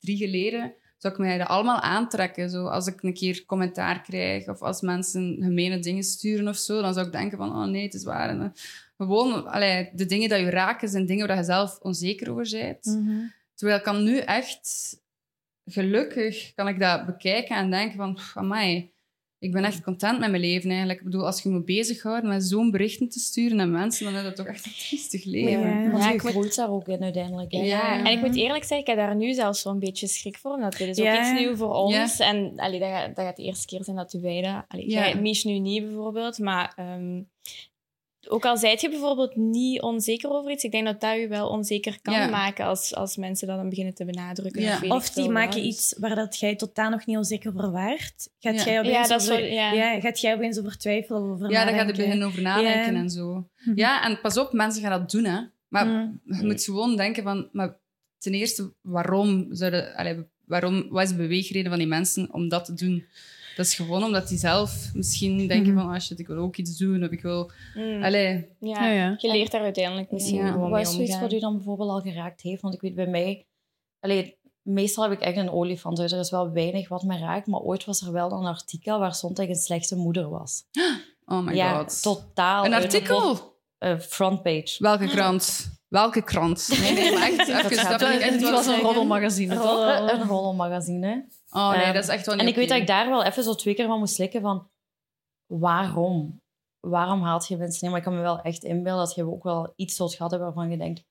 drie geleden, zou ik mij dat allemaal aantrekken. Zo, als ik een keer commentaar krijg of als mensen gemene dingen sturen of zo, dan zou ik denken van, oh nee, het is waar. En, eh, gewoon, allee, de dingen die je raken zijn dingen waar je zelf onzeker over bent. Mhm. Terwijl ik kan nu echt, gelukkig, kan ik dat bekijken en denken van, amai, ik ben echt content met mijn leven eigenlijk. Ik bedoel, als je me bezighoudt met zo'n berichten te sturen naar mensen, dan is dat toch echt een triestig leven. Ja. Ja, je ik moet- groeit daar ook in uiteindelijk. hè. Ja. En ik moet eerlijk zeggen, ik heb daar nu zelfs zo'n beetje schrik voor. Omdat dit is ook Ja. iets nieuw voor ons. Ja. En allee, dat, gaat, dat gaat de eerste keer zijn dat wij dat... Allee, Ja. jij, Mich nu niet bijvoorbeeld, maar... ehm, ook al zijt je bijvoorbeeld niet onzeker over iets, ik denk dat dat je wel onzeker kan Ja. maken als, als mensen dat dan beginnen te benadrukken. Ja. Of, Of die maken iets waar dat jij totaal nog niet onzeker voor waart. Gaat Ja. jij opeens Ja, dat over, ja. ja, gaat jij opeens over twijfelen of over Ja, daar gaat je beginnen over nadenken Ja. en zo. Mhm. Ja, en pas op, mensen gaan dat doen, hè. Maar Mm. je moet gewoon denken van... Maar ten eerste, waarom zouden... Allee, waarom, wat is de beweegreden van die mensen om dat te doen? Dat is gewoon omdat die zelf misschien denken Mhm. van... Ah, shit, ik wil ook iets doen. Of ik wil... Mm. Allee, Ja. Ja, ja. Je leert daar uiteindelijk misschien Ja. gewoon Wat mee is zoiets wat u dan bijvoorbeeld al geraakt heeft? Want ik weet bij mij... Allee, meestal heb ik echt een olifant. Dus er is wel weinig wat me raakt. Maar ooit was er wel een artikel waar stond dat ik een slechte moeder was. oh my ja, god. totaal. Een artikel? Eh, frontpage. Welke krant? Welke krant? Nee, nee, maar echt. Even, dat ik echt Het was een roddelmagazine. toch? Roddel- Een roddelmagazine. Oh nee, Ehm, dat is echt wel niet En ik weet dat ik daar wel even zo twee keer van moest slikken van... Waarom? Waarom haalt je mensen in? Maar ik kan me wel echt inbeelden dat je ook wel iets zult gehad hebben waarvan je denkt...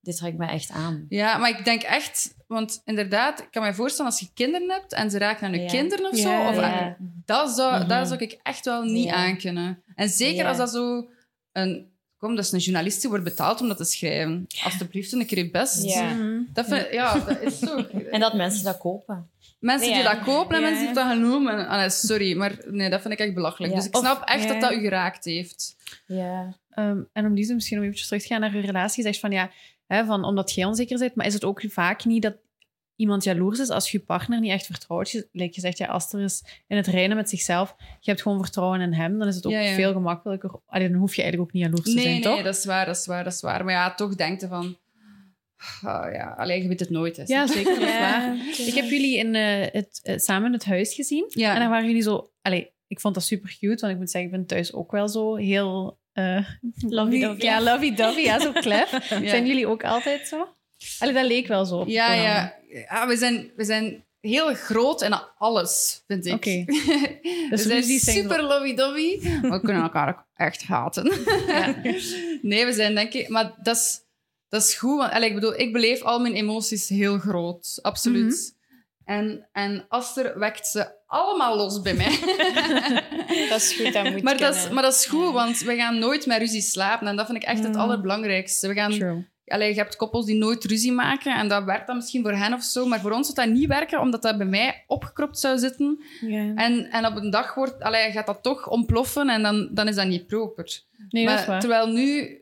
dit trekt mij echt aan. Ja, maar ik denk echt, want inderdaad, ik kan me voorstellen als je kinderen hebt en ze raken aan je Ja. kinderen of Ja, zo, of, ja. dat, zou, Mhm. dat zou ik echt wel niet Ja. aankunnen. En zeker Ja. als dat zo een, kom, dat is een journalist die wordt betaald om dat te schrijven. Alsjeblieft, een keer je best. Ja. Dat vind, ja, dat is zo. En dat mensen dat kopen. Mensen die dat kopen en Ja. mensen die dat genomen. Ah, nee, sorry, maar nee, dat vind ik echt belachelijk. Ja. Dus ik Of- snap echt ja. dat dat u geraakt heeft. Ja. Ehm, en om die misschien nog eventjes terug te gaan naar uw relatie, zegt van ja, hè, van, omdat jij onzeker bent, maar is het ook vaak niet dat iemand jaloers is als je partner niet echt vertrouwt? Je, like je zegt, ja, Aster is in het reinen met zichzelf, je hebt gewoon vertrouwen in hem, dan is het ook Ja, ja. veel gemakkelijker. Allee, dan hoef je eigenlijk ook niet jaloers te Nee, zijn, nee, toch? dat is waar, dat is waar, dat is waar. Maar ja, toch denkt je van... ah, ja, alleen je weet het nooit. Hè. Ja, zeker, dat is Ja, waar. Ik heb jullie in, eh, het, eh, samen in het huis gezien. Ja. En dan waren jullie zo... Allee, ik vond dat super cute, want ik moet zeggen, ik ben thuis ook wel zo heel... eh Lovey-dovey. Ja, lovey-dovey, ja, zo klef. Zijn jullie ook altijd zo? Allee, dat leek wel zo. op Ja, ja. ja we, zijn, we zijn heel groot in alles, vind ik. Oké. we Dus ruzies zijn super lovey-dovey, maar we kunnen elkaar ook echt haten. nee, we zijn denk ik... Maar dat is, dat is goed, want allee, ik bedoel, ik beleef al mijn emoties heel groot. Absoluut. En, en Aster wekt ze allemaal los bij mij. Dat is goed, dat moet maar, dat is, maar dat is goed, want we gaan nooit met ruzie slapen. En dat vind ik echt het Mm. allerbelangrijkste. We gaan True. Allee, je hebt koppels die nooit ruzie maken en dat werkt dan misschien voor hen of zo, maar voor ons zou dat niet werken, omdat dat bij mij opgekropt zou zitten. Ja. En, en op een dag wordt, allee, gaat dat toch ontploffen en dan, dan is dat niet proper. Nee, maar, dat is waar. Terwijl nu,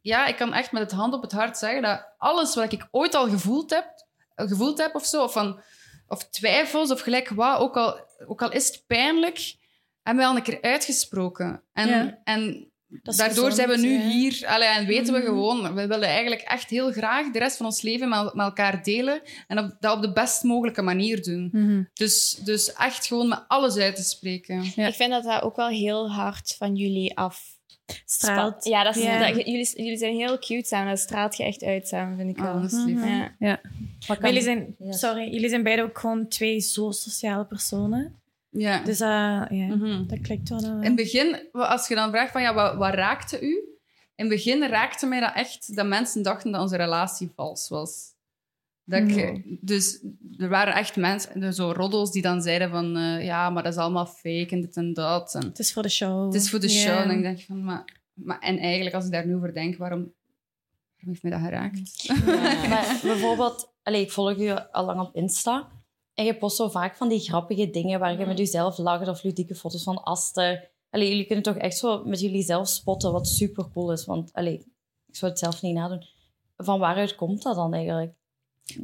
ja, ik kan echt met het hand op het hart zeggen dat alles wat ik ooit al gevoeld heb, gevoeld heb of zo, of, van, of twijfels of gelijk wat, ook al, ook al is het pijnlijk, hebben we al een keer uitgesproken. En, Ja. en Daardoor zijn we nu ja. hier allee, en weten we Mhm. gewoon, we willen eigenlijk echt heel graag de rest van ons leven met, met elkaar delen en op, dat op de best mogelijke manier doen. Mhm. Dus, dus echt gewoon met alles uit te spreken. Ja. Ik vind dat dat ook wel heel hard van jullie af Straalt. Ja, dat is, Ja. Dat, jullie, jullie zijn heel cute samen. Dat straalt je echt uit samen, vind ik wel. Ah, dat is lief. Mhm. Ja. Jullie zijn, sorry, jullie zijn beide ook gewoon twee zo sociale personen. Ja. Dus uh, ja, Mhm. dat klikt wel. eh. In het begin, als je dan vraagt van ja, wat, wat raakte u? In het begin raakte mij dat echt dat mensen dachten dat onze relatie vals was. Dat ik, Dus er waren echt mensen, zo roddels, die dan zeiden van eh, ja, maar dat is allemaal fake en dit en dat. En Het is voor de show. het is voor de show. En dan denk ik van, maar, maar... En eigenlijk, als ik daar nu over denk, waarom, waarom heeft mij dat geraakt? Maar bijvoorbeeld, allee, ik volg je al lang op Insta. En je post zo vaak van die grappige dingen waar je met jezelf lacht of ludieke foto's van Aster. Allee, jullie kunnen toch echt zo met jullie zelf spotten, wat super cool is. Want allee, ik zou het zelf niet nadoen. Van waaruit komt dat dan eigenlijk?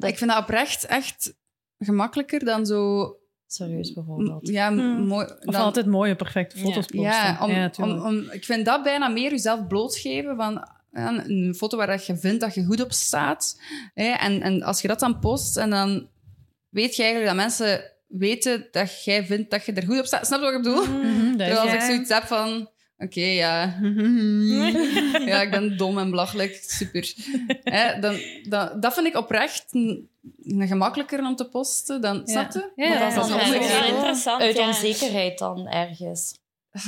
Ik vind dat oprecht echt gemakkelijker dan zo... Serieus bijvoorbeeld. Ja, Hmm. mooi... Of dan- altijd mooie, perfecte foto's posten. Ja, om, om, tuurlijk. om, ik vind dat bijna meer jezelf blootgeven van ja, een foto waar dat je vindt dat je goed op staat. Hè, en, en als je dat dan post en dan weet je eigenlijk dat mensen weten dat jij vindt dat je er goed op staat. Snap je wat ik bedoel? Dat is- Terwijl als ik zoiets heb van... Oké, ja. ja, ik ben dom en belachelijk. Super. Hè, dan, dan, dat vind ik oprecht gemakkelijker om te posten dan... Snap je? Ja, ja, dat is dan ja, ja. weer Ja, interessant. uit ja. onzekerheid dan ergens.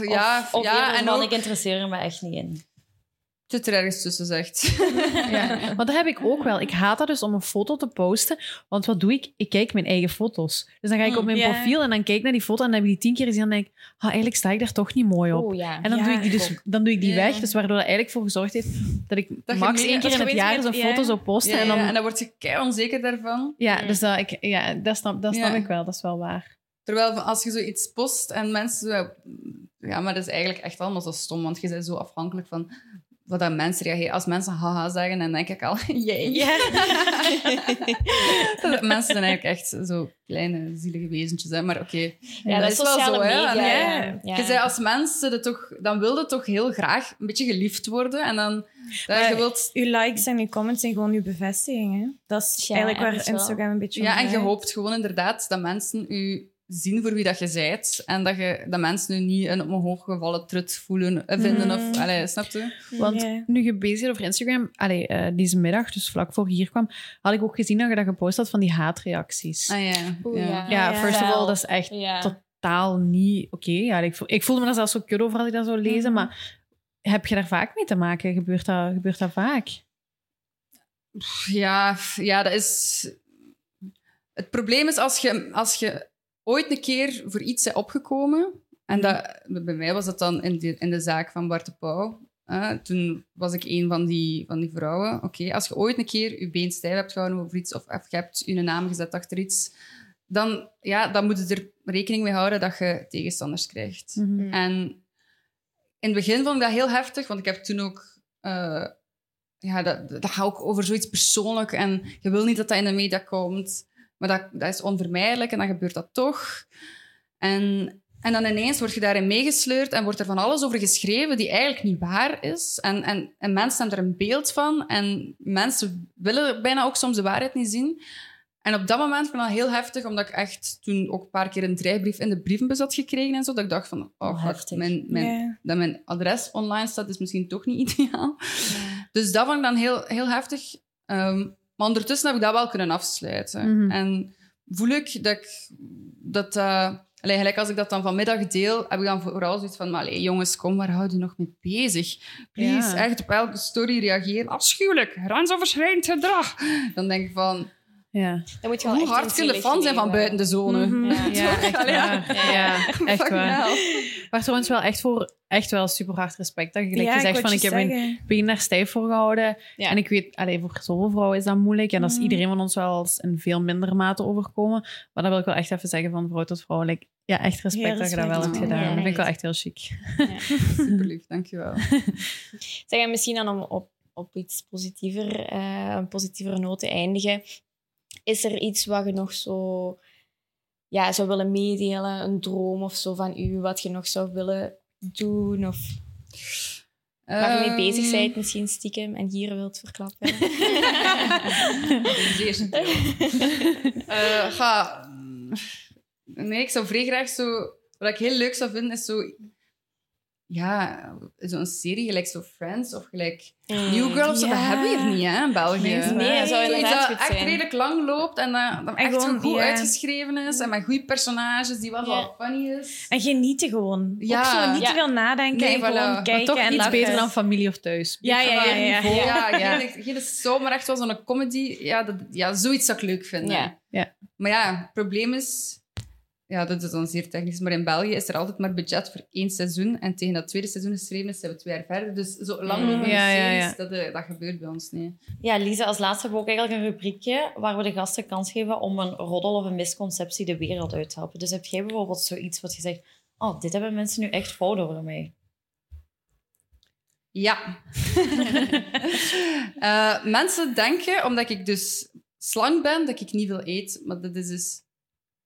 Ja, of, of ja en ook... ik interesseer me echt niet in. Het er ergens tussen zegt. Ja, maar dat heb ik ook wel. Ik haat dat dus om een foto te posten. Want wat doe ik? Ik kijk mijn eigen foto's. Dus dan ga ik op mijn Ja. profiel en dan kijk ik naar die foto en dan heb ik die tien keer gezien en dan denk ik, ah, eigenlijk sta ik daar toch niet mooi op. Oh ja. En dan Ja, doe ik die, dus, dan doe ik die weg, dus waardoor dat eigenlijk voor gezorgd heeft dat ik Dat max één keer in het jaar zo'n foto zou posten. Ja, en dan, en dan word je kei onzeker daarvan. ja, dus dat, ik, ja, dat, snap, dat snap ik wel, dat is wel waar. Terwijl als je zoiets post en mensen... zo- Ja, maar dat is eigenlijk echt allemaal zo stom, want je bent zo afhankelijk van wat dat mensen reageren. Als mensen haha zeggen, dan denk ik al, jee. mensen zijn eigenlijk echt zo kleine, zielige wezentjes, hè. maar oké. Ja, dat is sociale hè. media. En, Ja. Ja. Ja. Je zei als mensen toch, dan wilde toch heel graag een beetje geliefd worden. En dan, Maar je wilt, Uw likes en uw comments zijn gewoon uw bevestiging. Hè? Dat is eigenlijk waar wel. Instagram een beetje ja, en je hoopt gewoon inderdaad dat mensen u zien voor wie dat je zijt. En dat, je, dat mensen u niet een op een hooggevallen trut voelen, eh, vinden. Of, allee, snap je? Want nu je bezig bent over Instagram, allee, eh, deze middag, dus vlak voor je hier kwam, had ik ook gezien dat je dat gepost had van die haatreacties. Ah ja. Ja. ja, ja. first of all, dat is echt totaal niet oké. Ja, ik, voel- ik voelde me dan zelfs zo kut over als ik dat zou lezen, Mhm. maar heb je daar vaak mee te maken? Gebeurt dat, gebeurt dat vaak? Ja, ja, dat is... Het probleem is als je, als je ooit een keer voor iets bent opgekomen... En dat, bij mij was dat dan in de, in de zaak van Bart de Pauw. Uh, toen was ik een van die, van die vrouwen. Oké, als je ooit een keer je been stijf hebt gehouden over iets... of, of je hebt je naam gezet achter iets... Dan, ja, dan moet je er rekening mee houden dat je tegenstanders krijgt. Mhm. En in het begin vond ik dat heel heftig, want ik heb toen ook... eh, ja, dat, dat gaat ook over zoiets persoonlijk en je wil niet dat dat in de media komt. Maar dat, dat is onvermijdelijk en dan gebeurt dat toch. En, en dan ineens word je daarin meegesleurd en wordt er van alles over geschreven die eigenlijk niet waar is. En, en, en mensen hebben er een beeld van en mensen willen bijna ook soms de waarheid niet zien. En op dat moment vond ik dat heel heftig, omdat ik echt toen ook een paar keer een dreigbrief in de brievenbus had gekregen en zo. Dat ik dacht van, oh, Oh, god, heftig. mijn, mijn, dat mijn adres online staat, is misschien toch niet ideaal. Dus dat vond ik dan heel, heel heftig. Ehm, maar ondertussen heb ik dat wel kunnen afsluiten. Mhm. En voel ik dat ik... Dat, allee, gelijk als ik dat dan vanmiddag deel, heb ik dan vooral zoiets van... Maar allee, jongens, kom, waar houd je nog mee bezig? Please, Ja. echt op elke story reageren. Afschuwelijk, grensoverschrijdend gedrag. Dan denk ik van... Ja. Dan moet je wel Hoe hard een kun je zielig fan zijn van buiten de zone? Mhm. Ja. Ja, echt ja. waar. Ja, echt Fucking waar. hell. Maar trouwens wel echt voor echt wel super hard respect. Dat je gelijk Ja, gezegd ik van, ik heb mijn been daar stijf voor gehouden. Ja. En ik weet, allee, voor zoveel vrouwen is dat moeilijk. En dat is Mhm. iedereen van ons wel eens in veel minder mate overkomen. Maar dan wil ik wel echt even zeggen van vrouw tot vrouw. like, ja, echt respect dat je dat wel hebt gedaan. Ja, dat vind ik wel echt. heel chic. Superlief, dankjewel. Zeg, en misschien dan om op, op iets positiever, eh, een positievere noot te eindigen. Is er iets wat je nog zo ja, zou willen meedelen? Een droom of zo van u, wat je nog zou willen doen? Of waar je mee bezig Ehm, bent, misschien stiekem en hier wilt verklappen? Zeer. Eh, ga, nee, ik zou vrij graag zo... Wat ik heel leuk zou vinden, is zo... Ja, zo'n serie gelijk zo Friends of gelijk New Girl of zo. Dat hebben we hier niet, hè, in België. Nee, Nee, dat zou Iets inderdaad dat goed echt zijn. redelijk lang loopt en dat, dat En echt zo gewoon, goed ja. uitgeschreven is en met goede personages die wel wat funny is. En genieten gewoon. Ja. Ook zo niet Ja. te veel nadenken. Nee, en voilà. gewoon kijken toch en iets lachen. beter dan familie of thuis. Ja, ja, ja. ja, ja. Ja, ja. Zomaar echt wel zo'n comedy. Ja, dat, ja, zoiets zou ik leuk vinden. Ja. Ja. Maar ja, het probleem is... Ja, dat is dan zeer technisch. Maar in België is er altijd maar budget voor één seizoen. En tegen dat tweede seizoen geschreven is, zijn we twee jaar verder. Dus zo lang Mm. ja. Dat, eh, dat gebeurt bij ons niet. Ja, Lisa, als laatste hebben we ook eigenlijk een rubriekje waar we de gasten kans geven om een roddel of een misconceptie de wereld uit te helpen. Dus heb jij bijvoorbeeld zoiets wat je zegt, oh, dit hebben mensen nu echt fout over mij. Ja. Eh, mensen denken, omdat ik dus slank ben, dat ik niet veel eet. Maar dat is dus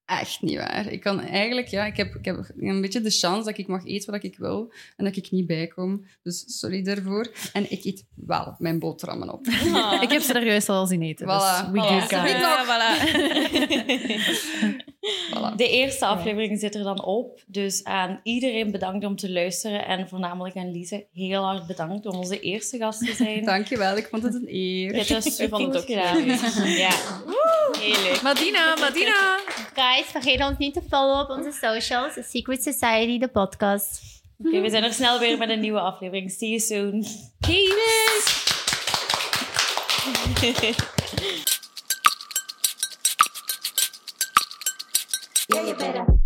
echt niet waar. Ik kan eigenlijk, ja, ik heb, ik heb een beetje de chance dat ik mag eten wat ik wil en dat ik niet bijkom. Dus sorry daarvoor. En ik eet wel mijn boterhammen op. Ik heb ze er juist al zien eten. Voilà. Dus we Voilà. nog. voilà. Voilà. De eerste aflevering zit er dan op. Dus aan iedereen bedankt om te luisteren. En voornamelijk aan Lise heel hard bedankt om onze eerste gast te zijn. Dankjewel, ik vond het een eer. Je hebt dat Ik super vond het goed ook gedaan. Ja, heel leuk. Madina, Madina. Guys, vergeet ons niet te followen op onze socials. Secret Society, de podcast. Oké, we zijn er snel weer met een nieuwe aflevering. See you soon. Yeah, you better.